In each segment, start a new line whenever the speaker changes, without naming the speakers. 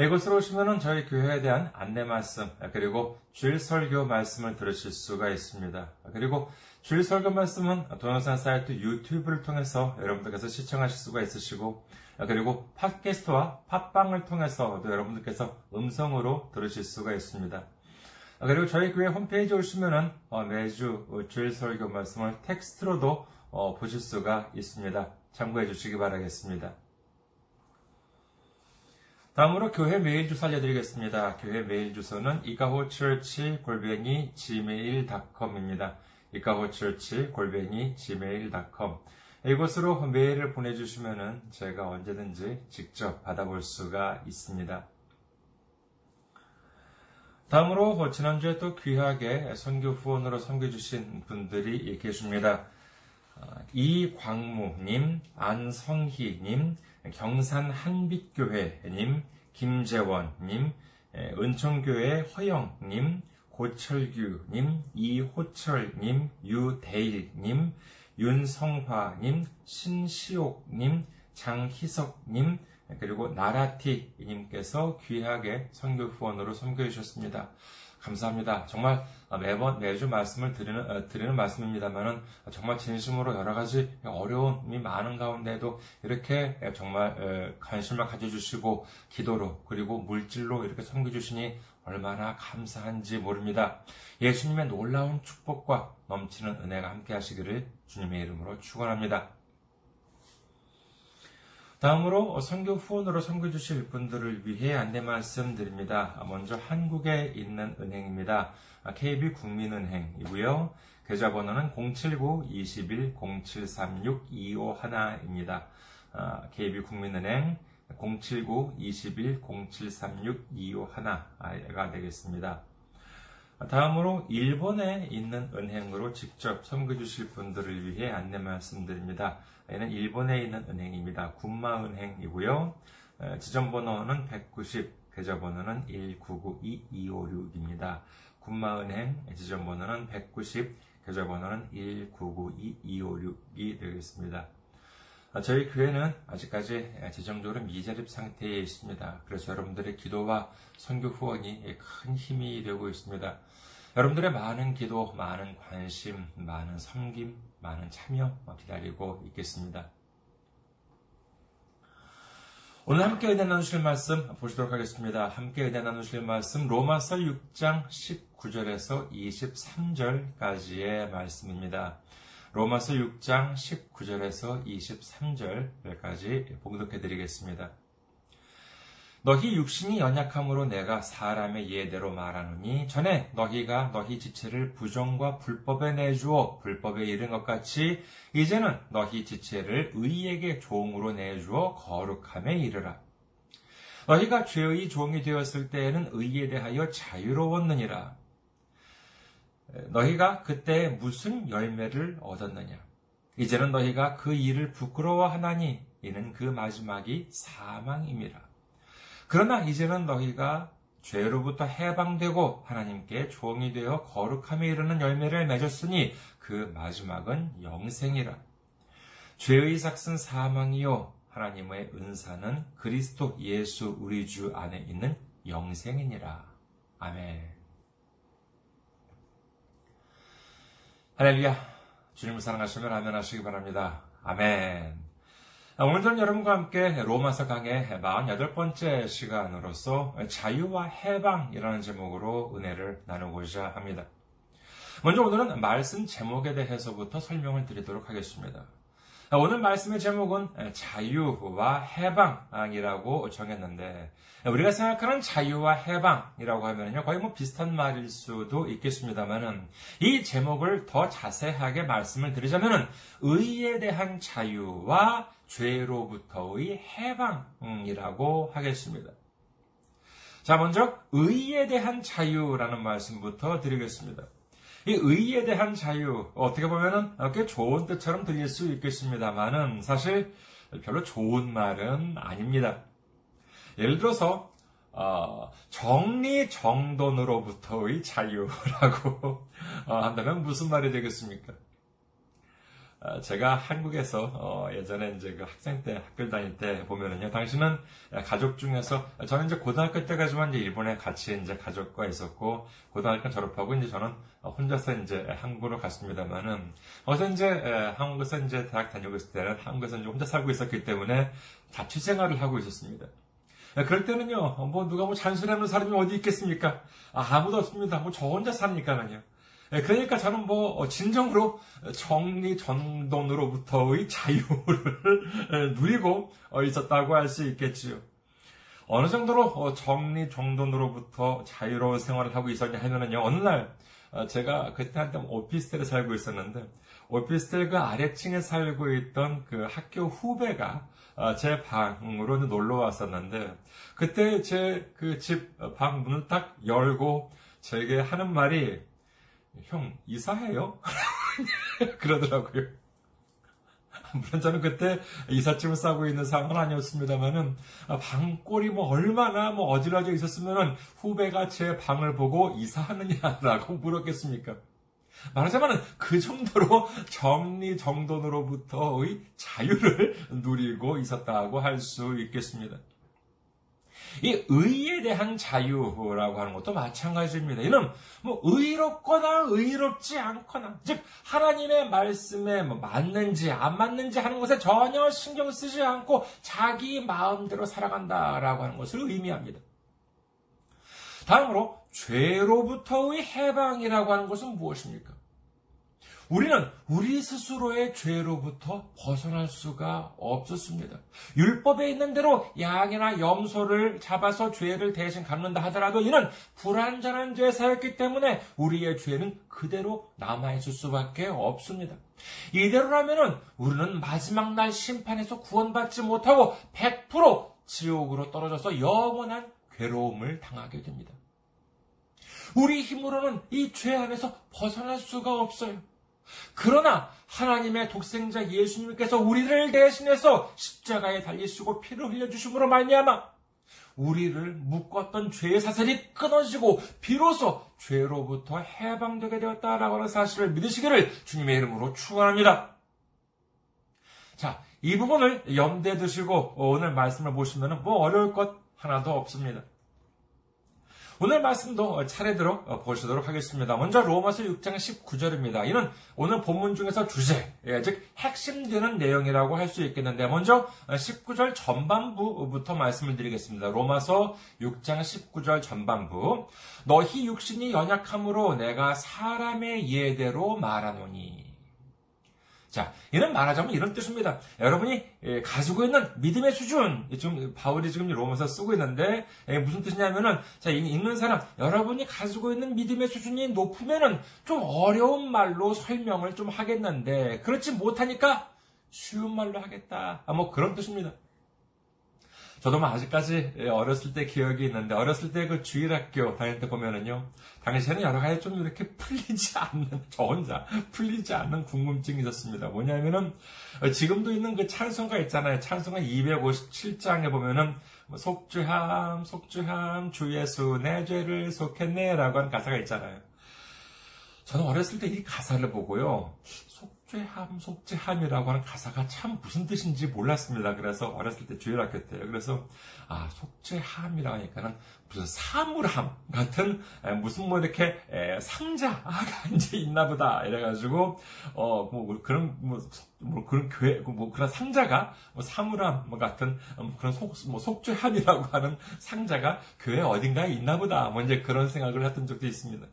이곳으로 오시면 저희 교회에 대한 안내 말씀, 그리고 주일 설교 말씀을 들으실 수가 있습니다. 그리고 주일 설교 말씀은 동영상 사이트 유튜브를 통해서 여러분들께서 시청하실 수가 있으시고, 그리고 팟캐스트와 팟빵을 통해서도 여러분들께서 음성으로 들으실 수가 있습니다. 그리고 저희 교회 홈페이지 오시면은 매주 주일 설교 말씀을 텍스트로도 보실 수가 있습니다. 참고해 주시기 바라겠습니다. 다음으로 교회 메일 주소 알려드리겠습니다. 교회 메일 주소는 이카호처치 골뱅이 gmail.com입니다. 이카호처치 골뱅이 gmail.com 이곳으로 메일을 보내주시면 제가 언제든지 직접 받아볼 수가 있습니다. 다음으로 지난주에 또 귀하게 선교 후원으로 섬겨주신 분들이 계십니다. 이광무님, 안성희님, 경산 한빛교회님, 김재원님, 은총교회 허영님, 고철규님, 이호철님, 유대일님, 윤성화님, 신시옥님, 장희석님, 그리고 나라티님께서 귀하게 선교 후원으로 섬겨주셨습니다. 감사합니다. 정말 매번 매주 말씀을 드리는 드리는 말씀입니다만은 정말 진심으로 여러 가지 어려움이 많은 가운데도 이렇게 정말 관심을 가져주시고 기도로 그리고 물질로 이렇게 섬겨주시니 얼마나 감사한지 모릅니다. 예수님의 놀라운 축복과 넘치는 은혜가 함께하시기를 주님의 이름으로 축원합니다. 다음으로 선교 후원으로 섬겨주실 분들을 위해 안내 말씀드립니다. 먼저 한국에 있는 은행입니다. KB 국민은행이고요. 계좌번호는 079-21-0736-251입니다. KB 국민은행 079-21-0736-251가 되겠습니다. 다음으로 일본에 있는 은행으로 직접 섬겨주실 분들을 위해 안내 말씀드립니다. 얘는 일본에 있는 은행입니다. 군마은행이고요. 지점번호는 190, 계좌번호는 1992256입니다. 군마은행 지점번호는 190, 계좌번호는 1992256이 되겠습니다. 저희 교회는 아직까지 재정적으로 미자립 상태에 있습니다. 그래서 여러분들의 기도와 선교 후원이 큰 힘이 되고 있습니다. 여러분들의 많은 기도, 많은 관심, 많은 섬김, 많은 참여 기다리고 있겠습니다. 오늘 함께 은혜 나누실 말씀 보시도록 하겠습니다. 함께 은혜 나누실 말씀 로마서 6장 19절에서 23절까지의 말씀입니다. 로마서 6장 19절에서 23절까지 봉독해 드리겠습니다. 너희 육신이 연약함으로 내가 사람의 예대로 말하노니 전에 너희가 너희 지체를 부정과 불법에 내주어 불법에 이른 것 같이 이제는 너희 지체를 의에게 종으로 내주어 거룩함에 이르라. 너희가 죄의 종이 되었을 때에는 의에 대하여 자유로웠느니라. 너희가 그때 무슨 열매를 얻었느냐? 이제는 너희가 그 일을 부끄러워하나니 이는 그 마지막이 사망임이라. 그러나 이제는 너희가 죄로부터 해방되고 하나님께 종이 되어 거룩함에 이르는 열매를 맺었으니 그 마지막은 영생이라. 죄의 삭은 사망이요 하나님의 은사는 그리스도 예수 우리 주 안에 있는 영생이니라. 아멘. 할렐루야. 주님을 사랑하시면 아멘 하시기 바랍니다. 아멘. 오늘은 여러분과 함께 로마서 강의 48번째 시간으로서 자유와 해방이라는 제목으로 은혜를 나누고자 합니다. 먼저 오늘은 말씀 제목에 대해서부터 설명을 드리도록 하겠습니다. 오늘 말씀의 제목은 자유와 해방이라고 정했는데 우리가 생각하는 자유와 해방이라고 하면요 거의 뭐 비슷한 말일 수도 있겠습니다만은 이 제목을 더 자세하게 말씀을 드리자면은 의에 대한 자유와 죄로부터의 해방이라고 하겠습니다. 자, 먼저 의에 대한 자유라는 말씀부터 드리겠습니다. 이 의에 대한 자유, 어떻게 보면은 꽤 좋은 뜻처럼 들릴 수 있겠습니다만은 사실 별로 좋은 말은 아닙니다. 예를 들어서, 어, 정리정돈으로부터의 자유라고 어, 한다면 무슨 말이 되겠습니까? 어, 제가 한국에서 어, 예전에 이제 그 학생 때 학교 다닐 때 보면은요, 당신은 가족 중에서 저는 이제 고등학교 때까지만 이제 일본에 같이 이제 가족과 있었고 고등학교 졸업하고 이제 저는 혼자서 이제 한국으로 갔습니다만은 어서 이제 한국에서 이제 대학 다니고 있을 때는 한국에서 이제 혼자 살고 있었기 때문에 자취 생활을 하고 있었습니다. 그럴 때는요, 뭐 누가 뭐 잔소리하는 사람이 어디 있겠습니까? 아, 무도 없습니다. 뭐 저 혼자 사니까는요. 예, 그러니까 저는 뭐 어, 진정으로 정리 전돈으로부터의 자유를 누리고 어, 있었다고 할 수 있겠지요. 어느 정도로 어, 정리 정돈으로부터 자유로운 생활을 하고 있었냐 하면은요. 어느 날 제가 그때 한때 오피스텔에 살고 있었는데 오피스텔 그 아래층에 살고 있던 그 학교 후배가 제 방으로 놀러 왔었는데 그때 제 그 집 방 문을 딱 열고 저에게 하는 말이 형, 이사해요? 그러더라고요. 물론 저는 그때 이삿짐을 싸고 있는 상황은 아니었습니다만은 방골이 뭐 얼마나 뭐 어지러져 있었으면은 후배가 제 방을 보고 이사하느냐라고 물었겠습니까? 말하자면 그 정도로 정리 정돈으로부터의 자유를 누리고 있었다고 할 수 있겠습니다. 이 의에 대한 자유라고 하는 것도 마찬가지입니다. 이는 뭐 의롭거나 의롭지 않거나, 즉 하나님의 말씀에 뭐 맞는지 안 맞는지 하는 것에 전혀 신경 쓰지 않고 자기 마음대로 살아간다라고 하는 것을 의미합니다. 다음으로 죄로부터의 해방이라고 하는 것은 무엇입니까? 우리는 우리 스스로의 죄로부터 벗어날 수가 없었습니다. 율법에 있는 대로 양이나 염소를 잡아서 죄를 대신 갚는다 하더라도 이는 불완전한 죄사였기 때문에 우리의 죄는 그대로 남아있을 수밖에 없습니다. 이대로라면 우리는 마지막 날 심판에서 구원받지 못하고 100% 지옥으로 떨어져서 영원한 괴로움을 당하게 됩니다. 우리 힘으로는 이 죄 안에서 벗어날 수가 없어요. 그러나 하나님의 독생자 예수님께서 우리를 대신해서 십자가에 달리시고 피를 흘려주심으로 말미암아 우리를 묶었던 죄의 사슬이 끊어지고 비로소 죄로부터 해방되게 되었다라고 하는 사실을 믿으시기를 주님의 이름으로 축원합니다. 자, 이 부분을 염두에 두시고 오늘 말씀을 보시면 뭐 어려울 것 하나도 없습니다. 오늘 말씀도 차례대로 보시도록 하겠습니다. 먼저 로마서 6장 19절입니다. 이는 오늘 본문 중에서 주제, 예, 즉 핵심되는 내용이라고 할 수 있겠는데 먼저 19절 전반부부터 말씀을 드리겠습니다. 로마서 6장 19절 전반부. 너희 육신이 연약함으로 내가 사람의 예대로 말하노니 자, 이는 말하자면 이런 뜻입니다. 여러분이 예, 가지고 있는 믿음의 수준, 좀 바울이 지금 로마서 쓰고 있는데 예, 무슨 뜻이냐면은 자 읽는 사람 여러분이 가지고 있는 믿음의 수준이 높으면은 좀 어려운 말로 설명을 좀 하겠는데 그렇지 못하니까 쉬운 말로 하겠다. 아, 뭐 그런 뜻입니다. 저도 뭐 아직까지 예, 어렸을 때 기억이 있는데 어렸을 때 그 주일학교 다닐 때 보면은요 당시에는 여러 가지 좀 이렇게 풀리지 않는 저 혼자 풀리지 않는 궁금증이 있었습니다. 뭐냐면은 어, 지금도 있는 그 찬송가 있잖아요. 찬송가 257장에 보면은 뭐 속주함 속주함 주 예수 내 죄를 속했네라고 하는 가사가 있잖아요. 저는 어렸을 때 이 가사를 보고요. 속 죄함, 속죄함이라고 하는 가사가 참 무슨 뜻인지 몰랐습니다. 그래서 어렸을 때 주일학교 때요. 그래서 아 속죄함이라고 하니까는 무슨 사물함 같은 무슨 뭐 이렇게 상자가 이제 있나 보다 이래가지고 어뭐 뭐 그런 뭐, 뭐, 그런 교회 뭐 그런 상자가 뭐 사물함 뭐 같은 뭐 그런 속 뭐 속죄함이라고 하는 상자가 교회 어딘가에 있나 보다 뭐 이제 그런 생각을 했던 적도 있습니다.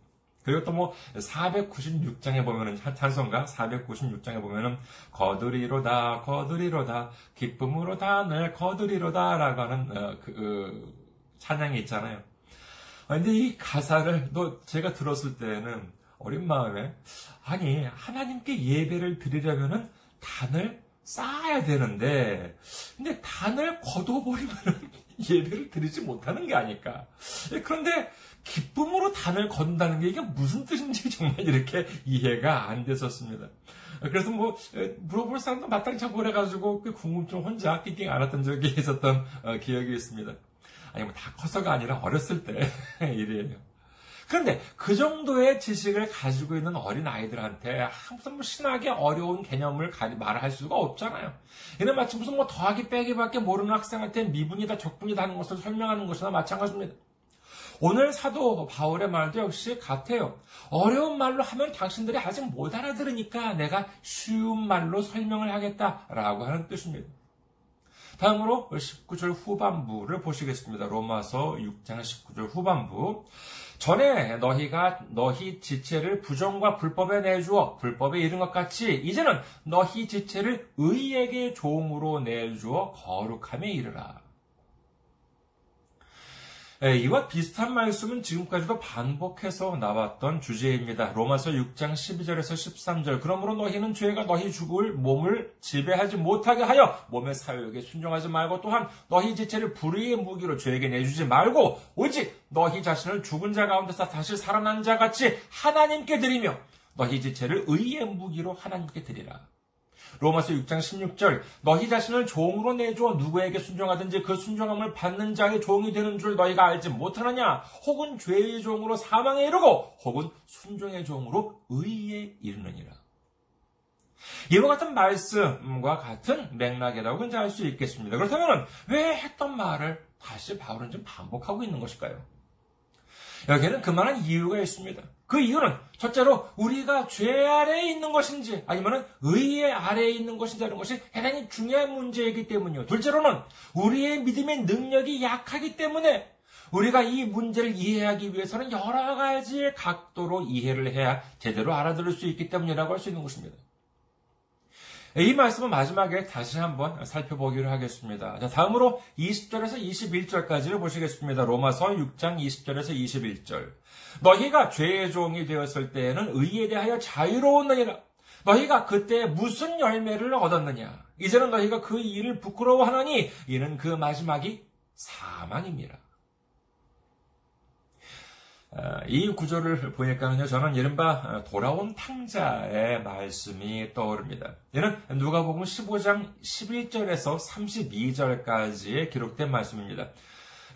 그리고 또 뭐 496장에 보면은 찬송가 496장에 보면은 거두리로다 거두리로다 기쁨으로다 늘 거두리로다라고 하는 어, 그, 그 찬양이 있잖아요. 근데 이 가사를 또 제가 들었을 때는 어린 마음에 아니 하나님께 예배를 드리려면은 단을 쌓아야 되는데 근데 단을 걷어버리면은 예배를 드리지 못하는 게 아닐까. 예, 그런데 기쁨으로 단을 건다는 게 이게 무슨 뜻인지 정말 이렇게 이해가 안 됐었습니다. 그래서 뭐 물어볼 사람도 마땅히 참 오래가지고 그 궁금증 혼자 띵띵 안았던 적이 있었던 어, 기억이 있습니다. 아니 뭐 다 커서가 아니라 어렸을 때 일이에요. 그런데 그 정도의 지식을 가지고 있는 어린 아이들한테 무슨 뭐 신학의 어려운 개념을 말할 수가 없잖아요. 이는 마치 무슨 뭐 더하기 빼기밖에 모르는 학생한테 미분이다 적분이다 하는 것을 설명하는 것이나 마찬가지입니다. 오늘 사도 바울의 말도 역시 같아요. 어려운 말로 하면 당신들이 아직 못 알아들으니까 내가 쉬운 말로 설명을 하겠다라고 하는 뜻입니다. 다음으로 19절 후반부를 보시겠습니다. 로마서 6장 19절 후반부. 전에 너희가 너희 지체를 부정과 불법에 내주어 불법에 이른 것 같이 이제는 너희 지체를 의에게 종으로 내주어 거룩함에 이르라. 예, 이와 비슷한 말씀은 지금까지도 반복해서 나왔던 주제입니다. 로마서 6장 12절에서 13절. 그러므로 너희는 죄가 너희 죽을 몸을 지배하지 못하게 하여 몸의 사욕에 순종하지 말고 또한 너희 지체를 불의의 무기로 죄에게 내주지 말고 오직 너희 자신을 죽은 자 가운데서 다시 살아난 자 같이 하나님께 드리며 너희 지체를 의의 무기로 하나님께 드리라. 로마서 6장 16절 너희 자신을 종으로 내줘 누구에게 순종하든지 그 순종함을 받는 자의 종이 되는 줄 너희가 알지 못하느냐 혹은 죄의 종으로 사망에 이르고 혹은 순종의 종으로 의에 이르느니라. 이와 같은 말씀과 같은 맥락이라고 이제 알 수 있겠습니다. 그렇다면 왜 했던 말을 다시 바울은 좀 반복하고 있는 것일까요? 여기에는 그만한 이유가 있습니다. 그 이유는 첫째로 우리가 죄 아래에 있는 것인지 아니면 의의 아래에 있는 것인지 하는 것이 대단히 중요한 문제이기 때문이요. 둘째로는 우리의 믿음의 능력이 약하기 때문에 우리가 이 문제를 이해하기 위해서는 여러 가지 각도로 이해를 해야 제대로 알아들을 수 있기 때문이라고 할 수 있는 것입니다. 이 말씀은 마지막에 다시 한번 살펴보기로 하겠습니다. 자, 다음으로 20절에서 21절까지를 보시겠습니다. 로마서 6장 20절에서 21절. 너희가 죄의 종이 되었을 때에는 의에 대하여 자유로웠느니라. 너희가 그때 무슨 열매를 얻었느냐? 이제는 너희가 그 일을 부끄러워하느니 이는 그 마지막이 사망입니다. 어, 이 구조를 보니까는요, 저는 이른바 돌아온 탕자의 말씀이 떠오릅니다. 이는 누가복음 15장 11절에서 32절까지의 기록된 말씀입니다.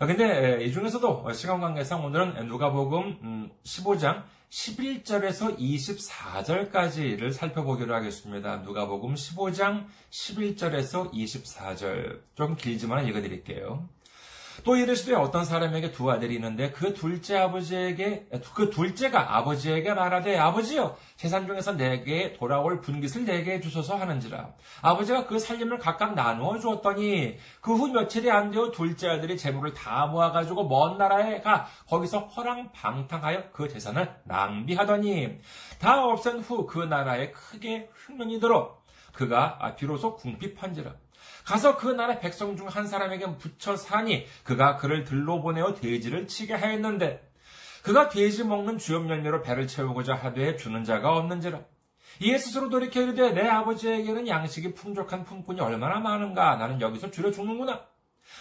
어, 근데 이 중에서도 시간 관계상 오늘은 누가복음 15장 음, 11절에서 24절까지를 살펴보기로 하겠습니다. 누가복음 15장 11절에서 24절. 좀 길지만 읽어드릴게요. 또 이르시되 어떤 사람에게 두 아들이 있는데 그 둘째 아버지에게 그 둘째가 아버지에게 말하되 아버지여 재산 중에서 내게 돌아올 분깃을 내게 주소서 하는지라. 아버지가 그 살림을 각각 나누어 주었더니 그 후 며칠이 안 되어 둘째 아들이 재물을 다 모아 가지고 먼 나라에 가 거기서 허랑방탕하여 그 재산을 낭비하더니 다 없앤 후 그 나라에 크게 흉년이 들어 그가 비로소 궁핍한지라 가서 그 나라 백성 중 한 사람에게 붙여 사니 그가 그를 들로 보내어 돼지를 치게 하였는데 그가 돼지 먹는 주염 열매로 배를 채우고자 하되 주는 자가 없는지라. 이에 스스로 돌이켜 이르되 내 아버지에게는 양식이 풍족한 품꾼이 얼마나 많은가. 나는 여기서 줄여 죽는구나.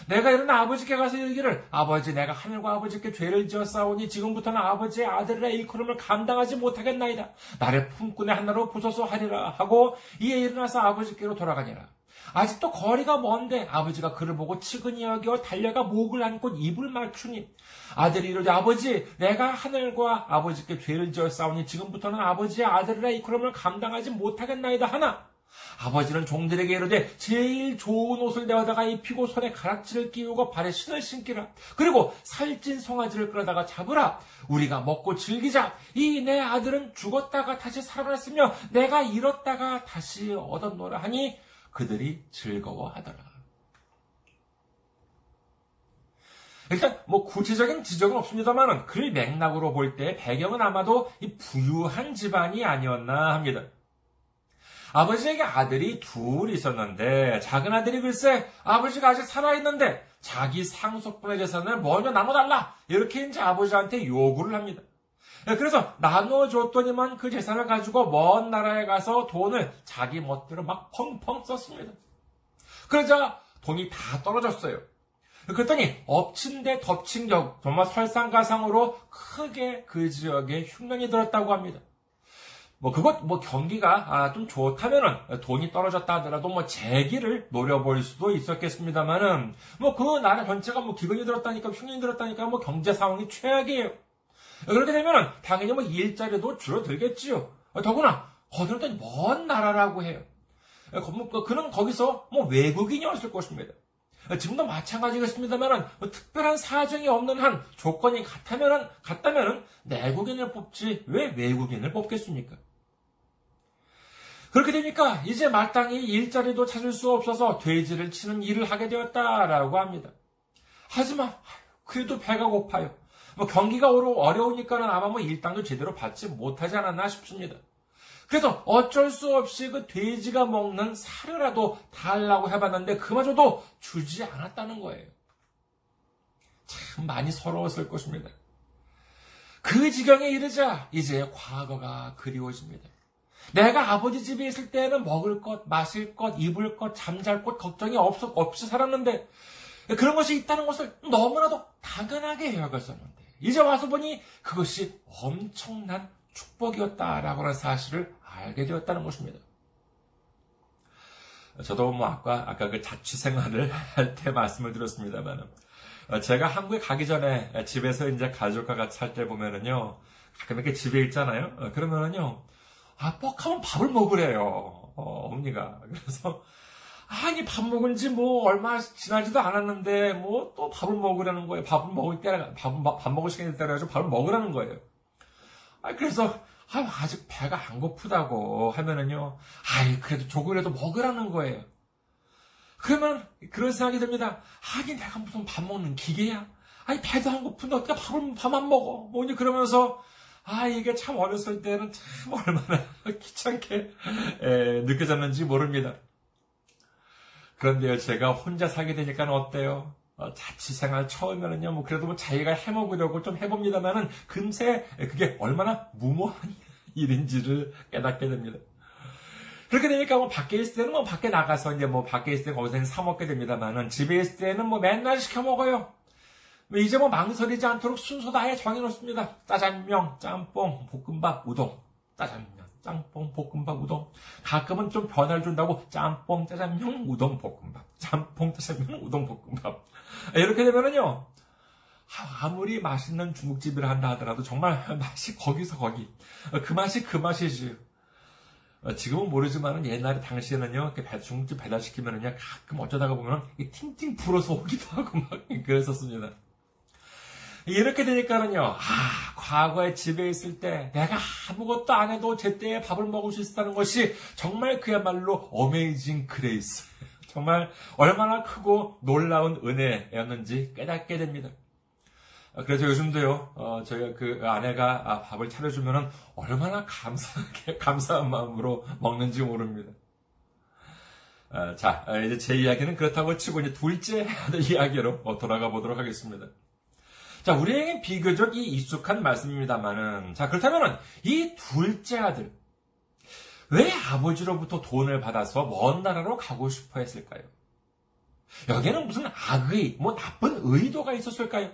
내가 이런 아버지께 가서 이르기를 아버지 내가 하늘과 아버지께 죄를 지었사오니 지금부터는 아버지의 아들의 일컬음을 감당하지 못하겠나이다. 나를 품꾼의 하나로 부숴서 하리라 하고 이에 일어나서 아버지께로 돌아가니라 아직도 거리가 먼데 아버지가 그를 보고 치근히 여겨 달려가 목을 안고 입을 맞추니 아들이 이르되 아버지 내가 하늘과 아버지께 죄를 지어 싸우니 지금부터는 아버지의 아들이라 이그럼을 감당하지 못하겠나이다 하나 아버지는 종들에게 이르되 제일 좋은 옷을 내어다가 입히고 손에 가락지를 끼우고 발에 신을 신기라. 그리고 살찐 송아지를 끌어다가 잡으라. 우리가 먹고 즐기자. 이 내 아들은 죽었다가 다시 살아났으며 내가 잃었다가 다시 얻었노라 하니 그들이 즐거워하더라. 일단 뭐 구체적인 지적은 없습니다만은 글 맥락으로 볼 때 배경은 아마도 이 부유한 집안이 아니었나 합니다. 아버지에게 아들이 둘 있었는데 작은 아들이 글쎄 아버지가 아직 살아있는데 자기 상속분의 재산을 먼저 나눠달라 이렇게 이제 아버지한테 요구를 합니다. 예, 그래서 나눠줬더니만 그 재산을 가지고 먼 나라에 가서 돈을 자기 멋대로 막 펑펑 썼습니다. 그러자 돈이 다 떨어졌어요. 그랬더니 엎친 데 덮친 격, 정말 설상가상으로 크게 그 지역에 흉년이 들었다고 합니다. 뭐 그것 뭐 경기가 아, 좀 좋다면은 돈이 떨어졌다 하더라도 뭐 재기를 노려볼 수도 있었겠습니다만은 뭐 그 나라 전체가 뭐 기근이 들었다니까 흉년이 들었다니까 뭐 경제 상황이 최악이에요. 그렇게 되면은 당연히 뭐 일자리도 줄어들겠지요. 더구나 거기는 먼 나라라고 해요. 뭐 그는 거기서 뭐 외국인이었을 것입니다. 지금도 마찬가지겠습니다만은 뭐 특별한 사정이 없는 한 조건이 같다면은 같다면은 내국인을 뽑지 왜 외국인을 뽑겠습니까? 그렇게 되니까 이제 마땅히 일자리도 찾을 수 없어서 돼지를 치는 일을 하게 되었다라고 합니다. 하지만 그래도 배가 고파요. 뭐 경기가 어려우니까는 아마 뭐 일당도 제대로 받지 못하지 않았나 싶습니다. 그래서 어쩔 수 없이 그 돼지가 먹는 살이라도 달라고 해봤는데 그마저도 주지 않았다는 거예요. 참 많이 서러웠을 것입니다. 그 지경에 이르자 이제 과거가 그리워집니다. 내가 아버지 집에 있을 때는 먹을 것, 마실 것, 입을 것, 잠잘 것 걱정이 없, 없이 살았는데 그런 것이 있다는 것을 너무나도 당연하게 여겼었는데 이제 와서 보니 그것이 엄청난 축복이었다라고 하는 사실을 알게 되었다는 것입니다. 저도 뭐 아까 아까 그 자취 생활을 할 때 말씀을 드렸습니다만 제가 한국에 가기 전에 집에서 이제 가족과 같이 살 때 보면은요 가끔 이렇게 집에 있잖아요. 그러면은요 아 뻑하면 밥을 먹으래요 어, 어머니가 그래서 아니 밥 먹은 지 뭐 얼마 지나지도 않았는데 뭐 또 밥을 먹으라는 거예요. 밥을 먹을 때라 밥, 밥 먹을 시간이 됐다 그래가지고 밥을 먹으라는 거예요. 아 그래서 아, 아직 배가 안 고프다고 하면은요, 아이, 그래도 조금이라도 먹으라는 거예요. 그러면 그런 생각이 듭니다. 아니, 내가 무슨 밥 먹는 기계야? 아니, 배도 안 고픈데 어떻게 밥을, 밥 안 먹어? 뭐니, 그러면서, 아, 이게 참 어렸을 때는 참 얼마나 귀찮게 에, 느껴졌는지 모릅니다. 그런데요, 제가 혼자 살게 되니까 어때요? 어, 자취생활 처음에는요, 뭐, 그래도 뭐 자기가 해먹으려고 좀 해봅니다만은, 금세 그게 얼마나 무모한 일인지를 깨닫게 됩니다. 그렇게 되니까 뭐 밖에 있을 때는 뭐 밖에 나가서 이제 뭐 밖에 있을 때는 어디서 사 먹게 됩니다만은 집에 있을 때는 뭐 맨날 시켜 먹어요. 뭐 이제 뭐 망설이지 않도록 순서도 아예 정해놓습니다. 짜장면, 짬뽕, 볶음밥, 우동. 짜장면, 짬뽕, 볶음밥, 우동. 가끔은 좀 변화를 준다고 짬뽕, 짜장면, 우동, 볶음밥. 짬뽕, 짜장면, 우동, 볶음밥. 이렇게 되면은요, 아무리 맛있는 중국집을 한다 하더라도 정말 맛이 거기서 거기. 그 맛이 그 맛이지. 지금은 모르지만 옛날에 당시에는요, 배, 중국집 배달시키면은요, 가끔 어쩌다가 보면 팅팅 불어서 오기도 하고 막 그랬었습니다. 이렇게 되니까는요, 아, 과거에 집에 있을 때 내가 아무것도 안 해도 제때에 밥을 먹을 수 있었다는 것이 정말 그야말로 amazing grace. 정말 얼마나 크고 놀라운 은혜였는지 깨닫게 됩니다. 그래서 요즘도요, 어, 저희 그 아내가 아, 밥을 차려주면은 얼마나 감사하게, 감사한 마음으로 먹는지 모릅니다. 어, 자, 이제 제 이야기는 그렇다고 치고 이제 둘째 이야기로 돌아가 보도록 하겠습니다. 자, 우리에겐 비교적 이 익숙한 말씀입니다만은, 자, 그렇다면은 이 둘째 아들, 왜 아버지로부터 돈을 받아서 먼 나라로 가고 싶어 했을까요? 여기에는 무슨 악의, 뭐 나쁜 의도가 있었을까요?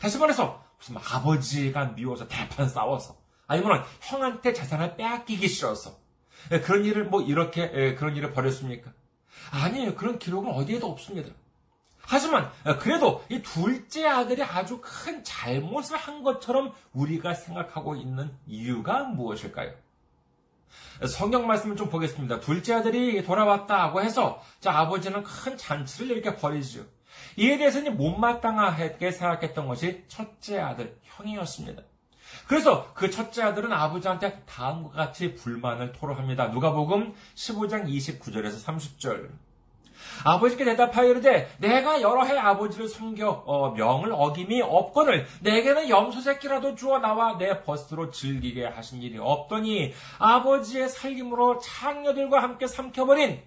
다시 말해서, 무슨 아버지가 미워서 대판 싸워서, 아니면 형한테 재산을 빼앗기기 싫어서, 예, 그런 일을 뭐 이렇게, 예, 그런 일을 벌였습니까? 아니에요. 그런 기록은 어디에도 없습니다. 하지만 예, 그래도 이 둘째 아들이 아주 큰 잘못을 한 것처럼 우리가 생각하고 있는 이유가 무엇일까요? 성경 말씀을 좀 보겠습니다. 둘째 아들이 돌아왔다고 해서 자 아버지는 큰 잔치를 이렇게 벌이죠. 이에 대해서 는 못마땅하게 생각했던 것이 첫째 아들 형이었습니다. 그래서 그 첫째 아들은 아버지한테 다음과 같이 불만을 토로합니다. 누가복음 15장 29절에서 30절. 아버지께 대답하여 이르되 내가 여러 해 아버지를 섬겨 어, 명을 어김이 없거늘 내게는 염소 새끼라도 주어 나와 내 벗으로 즐기게 하신 일이 없더니 아버지의 살림으로 창녀들과 함께 삼켜버린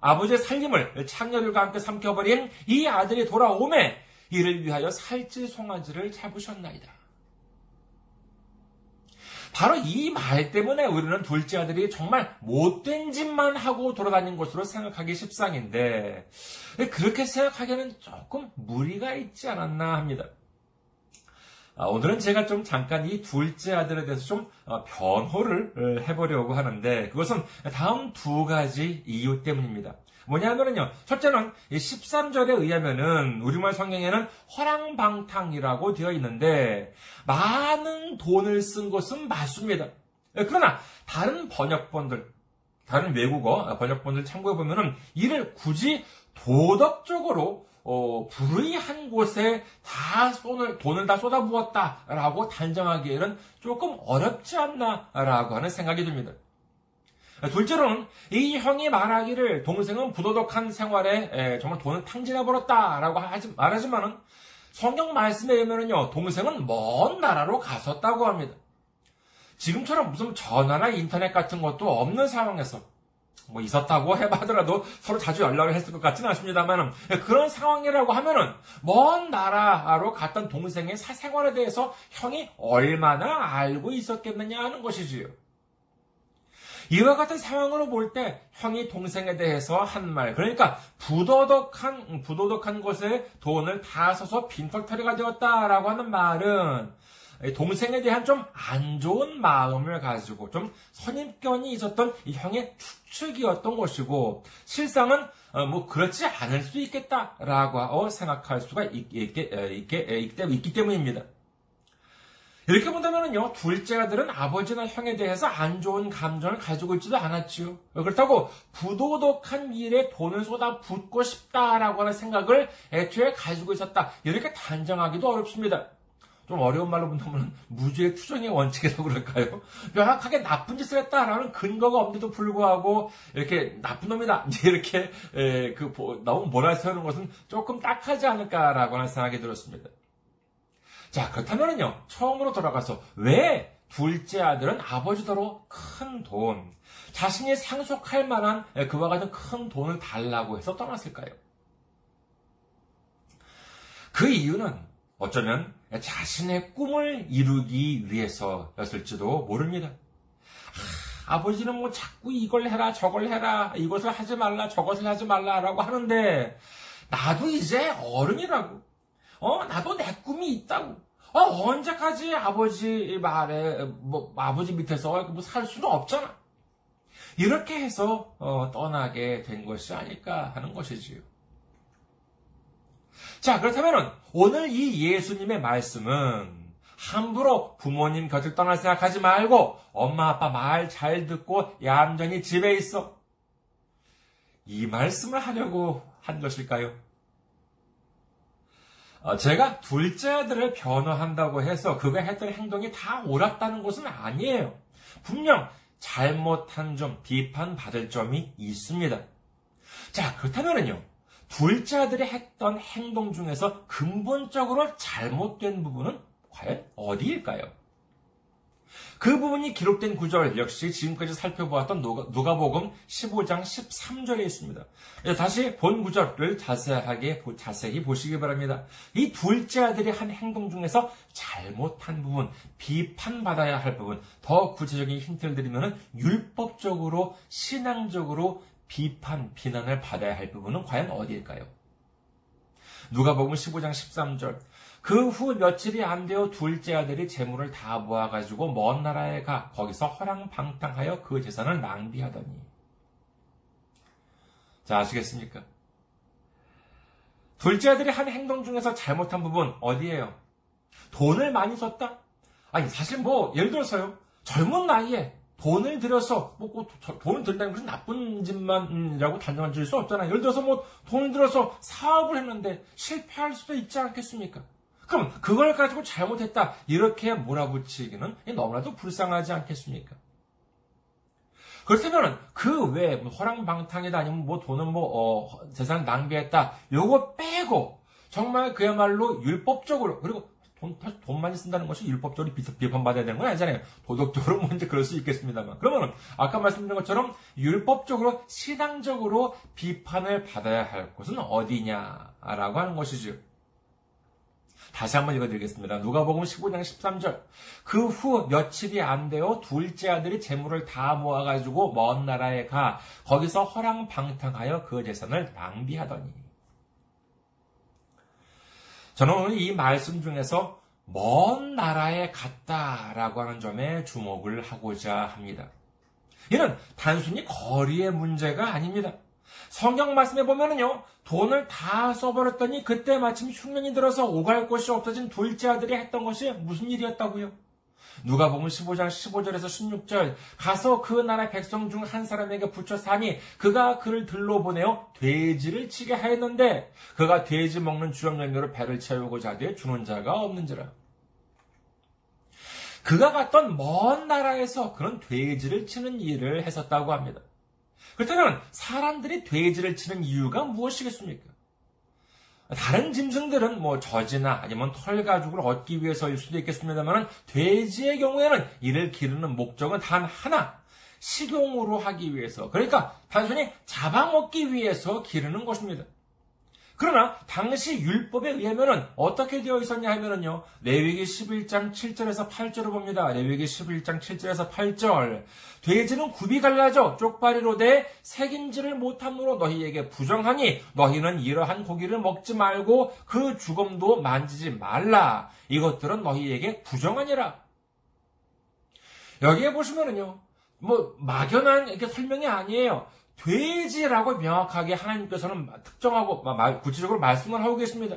아버지의 살림을 창녀들과 함께 삼켜버린 이 아들이 돌아오매 이를 위하여 살찔 송아지를 잡으셨나이다. 바로 이 말 때문에 우리는 둘째 아들이 정말 못된 짓만 하고 돌아다닌 것으로 생각하기 십상인데, 그렇게 생각하기에는 조금 무리가 있지 않았나 합니다. 아, 오늘은 제가 좀 잠깐 이 둘째 아들에 대해서 좀 어, 변호를 어, 해보려고 하는데, 그것은 다음 두 가지 이유 때문입니다. 뭐냐면요. 첫째는 13절에 의하면은 우리말 성경에는 허랑방탕이라고 되어 있는데 많은 돈을 쓴 것은 맞습니다. 그러나 다른 번역본들, 다른 외국어 번역본들 참고해 보면은 이를 굳이 도덕적으로 어, 불의한 곳에 다 손을, 돈을 다 쏟아부었다라고 단정하기에는 조금 어렵지 않나라고 하는 생각이 듭니다. 둘째로는 이 형이 말하기를 동생은 부도덕한 생활에 정말 돈을 탕진해 버렸다라고 하지, 말하지만은 성경 말씀에 의하면요 동생은 먼 나라로 갔었다고 합니다. 지금처럼 무슨 전화나 인터넷 같은 것도 없는 상황에서 뭐 있었다고 해봐더라도 서로 자주 연락을 했을 것 같지는 않습니다만 그런 상황이라고 하면은 먼 나라로 갔던 동생의 사생활에 대해서 형이 얼마나 알고 있었겠느냐 하는 것이지요. 이와 같은 상황으로 볼 때 형이 동생에 대해서 한 말, 그러니까 부도덕한, 부도덕한 것에 돈을 다 써서 빈털터리가 되었다라고 하는 말은 동생에 대한 좀 안 좋은 마음을 가지고 좀 선입견이 있었던 이 형의 추측이었던 것이고 실상은 어, 뭐 그렇지 않을 수도 있겠다라고 생각할 수가 있, 있, 있, 있기 때문입니다. 이렇게 본다면요, 둘째 아들은 아버지나 형에 대해서 안 좋은 감정을 가지고 있지도 않았지요. 그렇다고 부도덕한 일에 돈을 쏟아 붓고 싶다라고 하는 생각을 애초에 가지고 있었다. 이렇게 단정하기도 어렵습니다. 좀 어려운 말로 본다면 무죄의 투정의 원칙이라고 그럴까요? 명확하게 나쁜 짓을 했다라는 근거가 없는데도 불구하고 이렇게 나쁜 놈이다 이렇게 에, 그 너무 몰아 세우는 것은 조금 딱하지 않을까라고 하는 생각이 들었습니다. 자, 그렇다면요, 처음으로 돌아가서 왜 둘째 아들은 아버지더러 큰 돈, 자신이 상속할 만한 그와 같은 큰 돈을 달라고 해서 떠났을까요? 그 이유는 어쩌면 자신의 꿈을 이루기 위해서였을지도 모릅니다. 아, 버지는 뭐 자꾸 이걸 해라, 저걸 해라, 이것을 하지 말라, 저것을 하지 말라라고 하는데, 나도 이제 어른이라고. 어, 나도 내 꿈이 있다고. 어, 언제까지 아버지 말에, 뭐, 아버지 밑에서 뭐 살 수는 없잖아. 이렇게 해서, 어, 떠나게 된 것이 아닐까 하는 것이지요. 자, 그렇다면 오늘 이 예수님의 말씀은 함부로 부모님 곁을 떠날 생각하지 말고 엄마 아빠 말 잘 듣고 얌전히 집에 있어. 이 말씀을 하려고 한 것일까요? 어, 제가 둘째 아들을 변호한다고 해서 그가 했던 행동이 다 옳았다는 것은 아니에요. 분명 잘못한 점, 비판받을 점이 있습니다. 자, 그렇다면요. 둘째 아들이 했던 행동 중에서 근본적으로 잘못된 부분은 과연 어디일까요? 그 부분이 기록된 구절 역시 지금까지 살펴보았던 누가 복음 15장 13절에 있습니다. 다시 본 구절을 자세하게 자세히 보시기 바랍니다. 이 둘째 아들이 한 행동 중에서 잘못한 부분, 비판받아야 할 부분, 더 구체적인 힌트를 드리면 율법적으로 신앙적으로 비판, 비난을 받아야 할 부분은 과연 어디일까요? 누가복음 15장 13절 그 후 며칠이 안 되어 둘째 아들이 재물을 다 모아가지고 먼 나라에 가 거기서 허랑방탕하여 그 재산을 낭비하더니. 자, 아시겠습니까? 둘째 아들이 한 행동 중에서 잘못한 부분 어디예요? 돈을 많이 썼다? 아니, 사실 뭐, 예를 들어서요. 젊은 나이에 돈을 들여서, 뭐, 뭐 돈을 들다는 것은 나쁜 짓만이라고 단정한 줄수 없잖아요. 예를 들어서 뭐, 돈을 들어서 사업을 했는데 실패할 수도 있지 않겠습니까? 그럼 그걸 가지고 잘못했다 이렇게 몰아붙이기는 너무나도 불쌍하지 않겠습니까? 그렇다면 그 외에 뭐 허랑방탕이다 아니면 뭐 돈은 뭐 어, 재산 낭비했다 요거 빼고 정말 그야말로 율법적으로 그리고 돈, 돈 많이 쓴다는 것이 율법적으로 비판받아야 되는 건 아니잖아요. 도덕적으로 먼저 그럴 수 있겠습니다만. 그러면 아까 말씀드린 것처럼 율법적으로 신앙적으로 비판을 받아야 할 곳은 어디냐라고 하는 것이죠. 다시 한번 읽어드리겠습니다. 누가복음 15장 13절. 그 후 며칠이 안 되어 둘째 아들이 재물을 다 모아가지고 먼 나라에 가 거기서 허랑방탕하여 그 재산을 낭비하더니. 저는 오늘 이 말씀 중에서 먼 나라에 갔다라고 하는 점에 주목을 하고자 합니다. 이는 단순히 거리의 문제가 아닙니다. 성경 말씀에 보면은요, 돈을 다 써버렸더니 그때 마침 흉년이 들어서 오갈 곳이 없어진 둘째 아들이 했던 것이 무슨 일이었다고요? 누가 보면 15장 15절에서 16절 가서 그 나라 백성 중 한 사람에게 붙여 사니 그가 그를 들로 보내어 돼지를 치게 하였는데 그가 돼지 먹는 주염 열매로 배를 채우고자 하되 주는 자가 없는지라 그가 갔던 먼 나라에서 그런 돼지를 치는 일을 했었다고 합니다. 그렇다면 사람들이 돼지를 치는 이유가 무엇이겠습니까? 다른 짐승들은 뭐 젖이나 아니면 털 가죽을 얻기 위해서일 수도 있겠습니다만 돼지의 경우에는 이를 기르는 목적은 단 하나 식용으로 하기 위해서 그러니까 단순히 잡아먹기 위해서 기르는 것입니다. 그러나 당시 율법에 의하면은 어떻게 되어 있었냐 하면은요. 레위기 11장 7절에서 8절을 봅니다. 레위기 11장 7절에서 8절. 돼지는 굽이 갈라져 쪽발이로 돼 색인지를 못함으로 너희에게 부정하니 너희는 이러한 고기를 먹지 말고 그 죽음도 만지지 말라. 이것들은 너희에게 부정하니라. 여기에 보시면은요. 뭐 막연한 이렇게 설명이 아니에요. 돼지라고 명확하게 하나님께서는 특정하고 구체적으로 말씀을 하고 계십니다.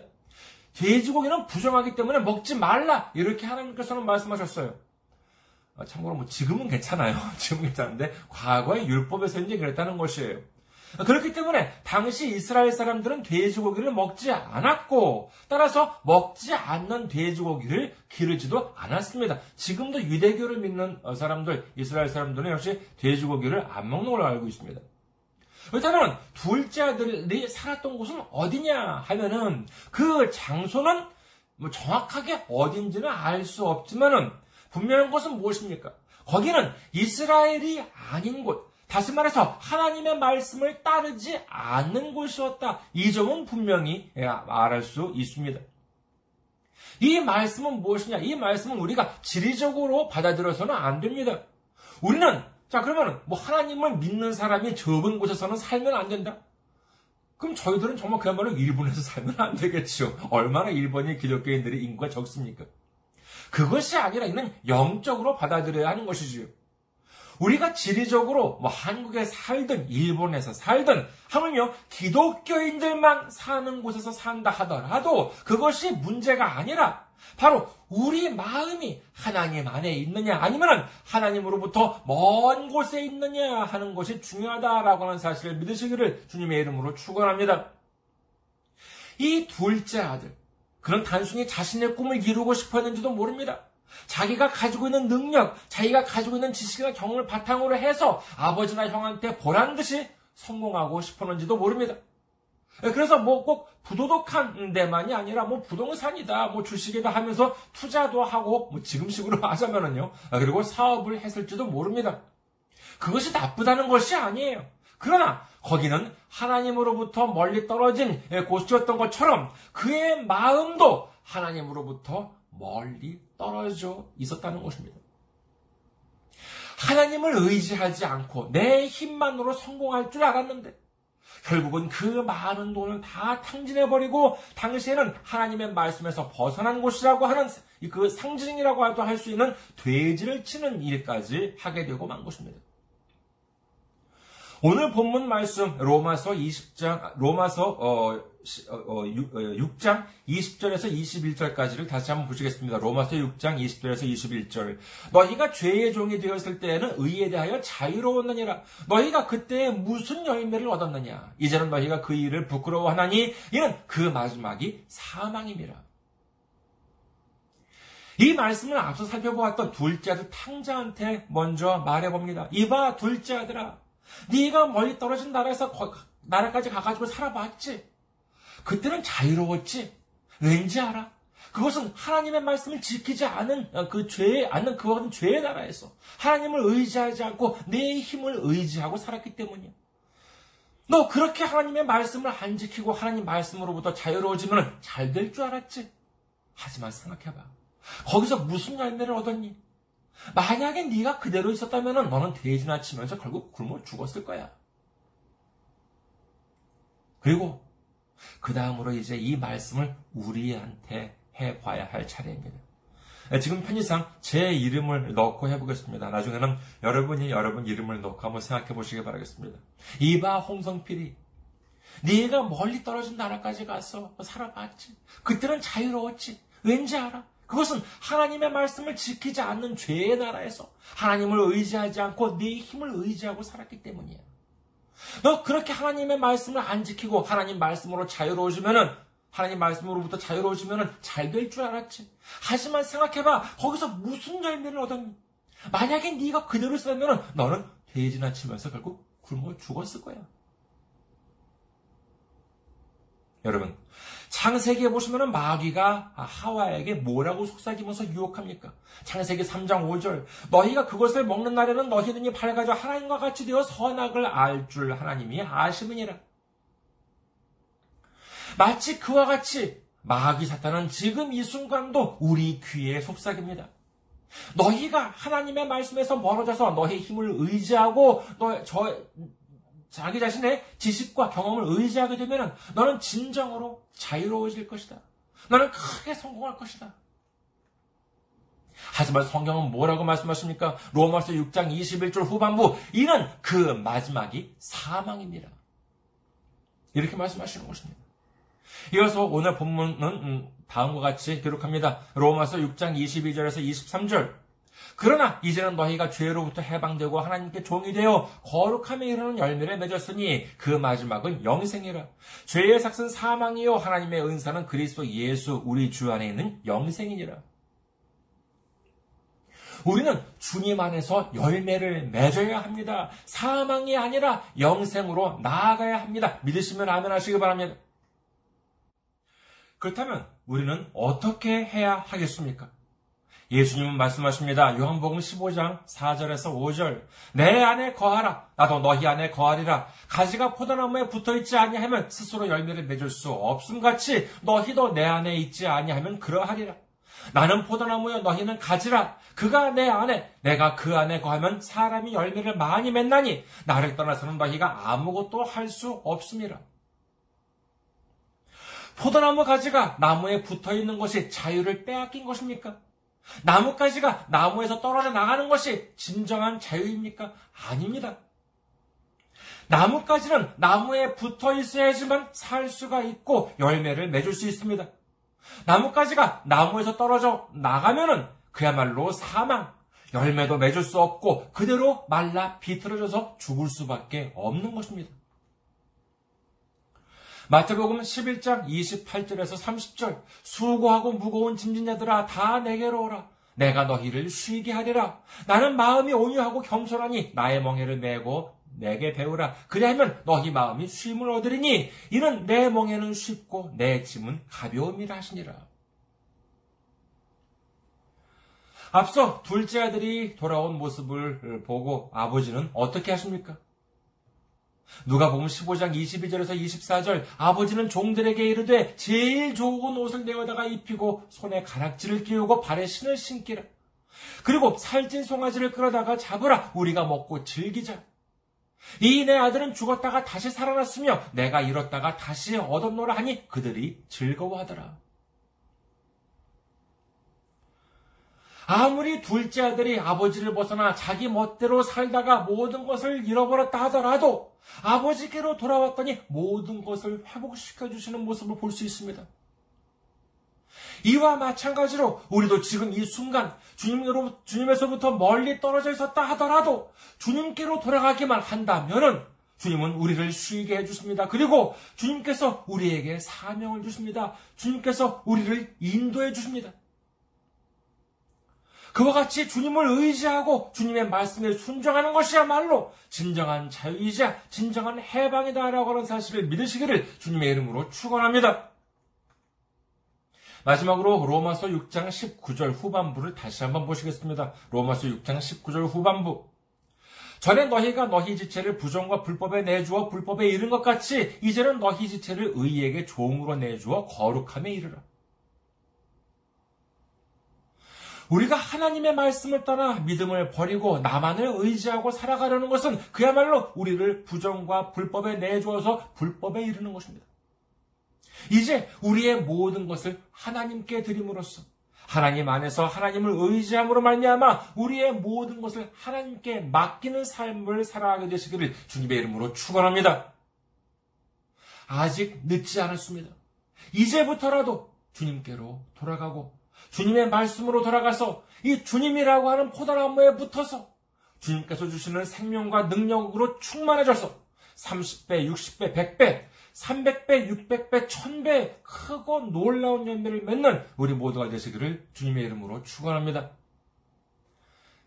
돼지고기는 부정하기 때문에 먹지 말라 이렇게 하나님께서는 말씀하셨어요. 아, 참고로 뭐 지금은 괜찮아요. 지금은 괜찮은데 과거의 율법에서 이제 그랬다는 것이에요. 그렇기 때문에 당시 이스라엘 사람들은 돼지고기를 먹지 않았고 따라서 먹지 않는 돼지고기를 기르지도 않았습니다. 지금도 유대교를 믿는 사람들, 이스라엘 사람들은 역시 돼지고기를 안 먹는 걸로 알고 있습니다. 그렇다면 둘째 아들이 살았던 곳은 어디냐 하면은 그 장소는 뭐 정확하게 어딘지는 알 수 없지만은 분명한 것은 무엇입니까? 거기는 이스라엘이 아닌 곳, 다시 말해서 하나님의 말씀을 따르지 않는 곳이었다. 이 점은 분명히 말할 수 있습니다. 이 말씀은 무엇이냐? 이 말씀은 우리가 지리적으로 받아들여서는 안 됩니다. 우리는 자, 그러면 뭐 하나님을 믿는 사람이 적은 곳에서는 살면 안 된다? 그럼 저희들은 정말 그야말로 일본에서 살면 안 되겠죠. 얼마나 일본이 기독교인들의 인구가 적습니까? 그것이 아니라 이는 영적으로 받아들여야 하는 것이지요. 우리가 지리적으로 뭐 한국에 살든 일본에서 살든 하물며 기독교인들만 사는 곳에서 산다 하더라도 그것이 문제가 아니라 바로 우리 마음이 하나님 안에 있느냐 아니면 하나님으로부터 먼 곳에 있느냐 하는 것이 중요하다라고 하는 사실을 믿으시기를 주님의 이름으로 축원합니다. 이 둘째 아들 그는 단순히 자신의 꿈을 이루고 싶어 했는지도 모릅니다. 자기가 가지고 있는 능력, 자기가 가지고 있는 지식이나 경험을 바탕으로 해서 아버지나 형한테 보란 듯이 성공하고 싶었는지도 모릅니다. 그래서 뭐 꼭 부도덕한 데만이 아니라 뭐 부동산이다, 뭐 주식이다 하면서 투자도 하고 뭐 지금식으로 하자면은요. 그리고 사업을 했을지도 모릅니다. 그것이 나쁘다는 것이 아니에요. 그러나 거기는 하나님으로부터 멀리 떨어진 곳이었던 것처럼 그의 마음도 하나님으로부터 멀리 떨어져 있었다는 것입니다. 하나님을 의지하지 않고 내 힘만으로 성공할 줄 알았는데 결국은 그 많은 돈을 다 탕진해버리고 당시에는 하나님의 말씀에서 벗어난 곳이라고 하는 그 상징이라고 할수 있는 돼지를 치는 일까지 하게 되고 만 것입니다. 오늘 본문 말씀 로마서 20장 로마서 어, 6장 어, 20절에서 어, 21절까지를 다시 한번 보시겠습니다. 로마서 6장 20절에서 21절. 너희가 죄의 종이 되었을 때에는 의에 대하여 자유로웠느니라. 너희가 그때 무슨 열매를 얻었느냐? 이제는 너희가 그 일을 부끄러워하나니 이는 그 마지막이 사망임이라. 이 말씀을 앞서 살펴보았던 둘째 아들 탕자한테 먼저 말해봅니다. 이봐 둘째 아들아. 네가 멀리 떨어진 나라에서 나라까지 가가지고 살아봤지. 그때는 자유로웠지. 왠지 알아? 그것은 하나님의 말씀을 지키지 않은 어, 그 죄, 않는 그와 같은 죄의 나라에서 하나님을 의지하지 않고 내 힘을 의지하고 살았기 때문이야. 너 그렇게 하나님의 말씀을 안 지키고 하나님 말씀으로부터 자유로워지면 잘 될 줄 알았지? 하지만 생각해봐. 거기서 무슨 열매를 얻었니? 만약에 네가 그대로 있었다면 너는 대지나 치면서 결국 굶어 죽었을 거야. 그리고 그 다음으로 이제 이 말씀을 우리한테 해봐야 할 차례입니다. 네, 지금 편의상 제 이름을 넣고 해보겠습니다. 나중에는 여러분이 여러분 이름을 넣고 한번 생각해 보시기 바라겠습니다. 이봐 홍성필이 네가 멀리 떨어진 나라까지 가서 살아봤지. 그때는 자유로웠지. 왠지 알아? 그것은 하나님의 말씀을 지키지 않는 죄의 나라에서 하나님을 의지하지 않고 네 힘을 의지하고 살았기 때문이야. 너 그렇게 하나님의 말씀을 안 지키고 하나님 말씀으로 자유로워지면은 하나님 말씀으로부터 자유로워지면은 잘 될 줄 알았지. 하지만 생각해봐. 거기서 무슨 열매를 얻었니? 만약에 네가 그대로 있었다면 너는 돼지나 치면서 결국 굶어 죽었을 거야. 여러분, 창세기에 보시면 마귀가 하와에게 뭐라고 속삭이면서 유혹합니까? 창세기 3장 5절. 너희가 그것을 먹는 날에는 너희 눈이 밝아져 하나님과 같이 되어 선악을 알 줄 하나님이 아시느니라. 마치 그와 같이 마귀 사탄은 지금 이 순간도 우리 귀에 속삭입니다. 너희가 하나님의 말씀에서 멀어져서 너희 힘을 의지하고 너, 저, 자기 자신의 지식과 경험을 의지하게 되면 너는 진정으로 자유로워질 것이다. 너는 크게 성공할 것이다. 하지만 성경은 뭐라고 말씀하십니까? 로마서 6장 21절 후반부 이는 그 마지막이 사망입니다. 이렇게 말씀하시는 것입니다. 이어서 오늘 본문은 음, 다음과 같이 기록합니다. 로마서 6장 22절에서 23절 그러나 이제는 너희가 죄로부터 해방되고 하나님께 종이 되어 거룩함에 이르는 열매를 맺었으니 그 마지막은 영생이라. 죄의 삭은 사망이요 하나님의 은사는 그리스도 예수 우리 주 안에 있는 영생이니라. 우리는 주님 안에서 열매를 맺어야 합니다. 사망이 아니라 영생으로 나아가야 합니다. 믿으시면 아멘 하시기 바랍니다. 그렇다면 우리는 어떻게 해야 하겠습니까? 예수님은 말씀하십니다. 요한복음 15장 4절에서 5절. 내 안에 거하라. 나도 너희 안에 거하리라. 가지가 포도나무에 붙어 있지 아니하면 스스로 열매를 맺을 수 없음 같이 너희도 내 안에 있지 아니하면 그러하리라. 나는 포도나무여 너희는 가지라. 그가 내 안에 내가 그 안에 거하면 사람이 열매를 많이 맺나니 나를 떠나서는 너희가 아무것도 할 수 없음이라. 포도나무 가지가 나무에 붙어 있는 것이 자유를 빼앗긴 것입니까? 나뭇가지가 나무에서 떨어져 나가는 것이 진정한 자유입니까? 아닙니다. 나뭇가지는 나무에 붙어 있어야지만 살 수가 있고 열매를 맺을 수 있습니다. 나뭇가지가 나무에서 떨어져 나가면은 그야말로 사망, 열매도 맺을 수 없고 그대로 말라 비틀어져서 죽을 수밖에 없는 것입니다. 마태복음 11장 28절에서 30절 수고하고 무거운 짐진 자들아 다 내게로 오라. 내가 너희를 쉬게 하리라. 나는 마음이 온유하고 겸손하니 나의 멍에를 메고 내게 배우라. 그리하면 너희 마음이 쉼을 얻으리니 이는 내 멍에는 쉽고 내 짐은 가벼움이라 하시니라. 앞서 둘째 아들이 돌아온 모습을 보고 아버지는 어떻게 하십니까? 누가 보면 15장 22절에서 24절 아버지는 종들에게 이르되 제일 좋은 옷을 내어다가 입히고 손에 가락지를 끼우고 발에 신을 신기라. 그리고 살찐 송아지를 끌어다가 잡으라 우리가 먹고 즐기자. 이 내 아들은 죽었다가 다시 살아났으며 내가 잃었다가 다시 얻었노라 하니 그들이 즐거워하더라. 아무리 둘째 아들이 아버지를 벗어나 자기 멋대로 살다가 모든 것을 잃어버렸다 하더라도 아버지께로 돌아왔더니 모든 것을 회복시켜 주시는 모습을 볼 수 있습니다. 이와 마찬가지로 우리도 지금 이 순간 주님으로, 주님에서부터 멀리 떨어져 있었다 하더라도 주님께로 돌아가기만 한다면은 주님은 우리를 쉬게 해주십니다. 그리고 주님께서 우리에게 사명을 주십니다. 주님께서 우리를 인도해 주십니다. 그와 같이 주님을 의지하고 주님의 말씀에 순종하는 것이야말로 진정한 자유이자 진정한 해방이다라고 하는 사실을 믿으시기를 주님의 이름으로 축원합니다. 마지막으로 로마서 6장 19절 후반부를 다시 한번 보시겠습니다. 로마서 6장 19절 후반부. 전에 너희가 너희 지체를 부정과 불법에 내주어 불법에 이른 것 같이 이제는 너희 지체를 의에게 종으로 내주어 거룩함에 이르라. 우리가 하나님의 말씀을 떠나 믿음을 버리고 나만을 의지하고 살아가려는 것은 그야말로 우리를 부정과 불법에 내주어서 불법에 이르는 것입니다. 이제 우리의 모든 것을 하나님께 드림으로써 하나님 안에서 하나님을 의지함으로 말미암아 우리의 모든 것을 하나님께 맡기는 삶을 살아가게 되시기를 주님의 이름으로 축원합니다. 아직 늦지 않았습니다. 이제부터라도 주님께로 돌아가고 주님의 말씀으로 돌아가서 이 주님이라고 하는 포도나무에 붙어서 주님께서 주시는 생명과 능력으로 충만해져서 30배, 60배, 100배, 300배, 600배, 1000배 크고 놀라운 연매를 맺는 우리 모두가 되시기를 주님의 이름으로 축원합니다.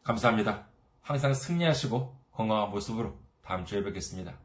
감사합니다. 항상 승리하시고 건강한 모습으로 다음 주에 뵙겠습니다.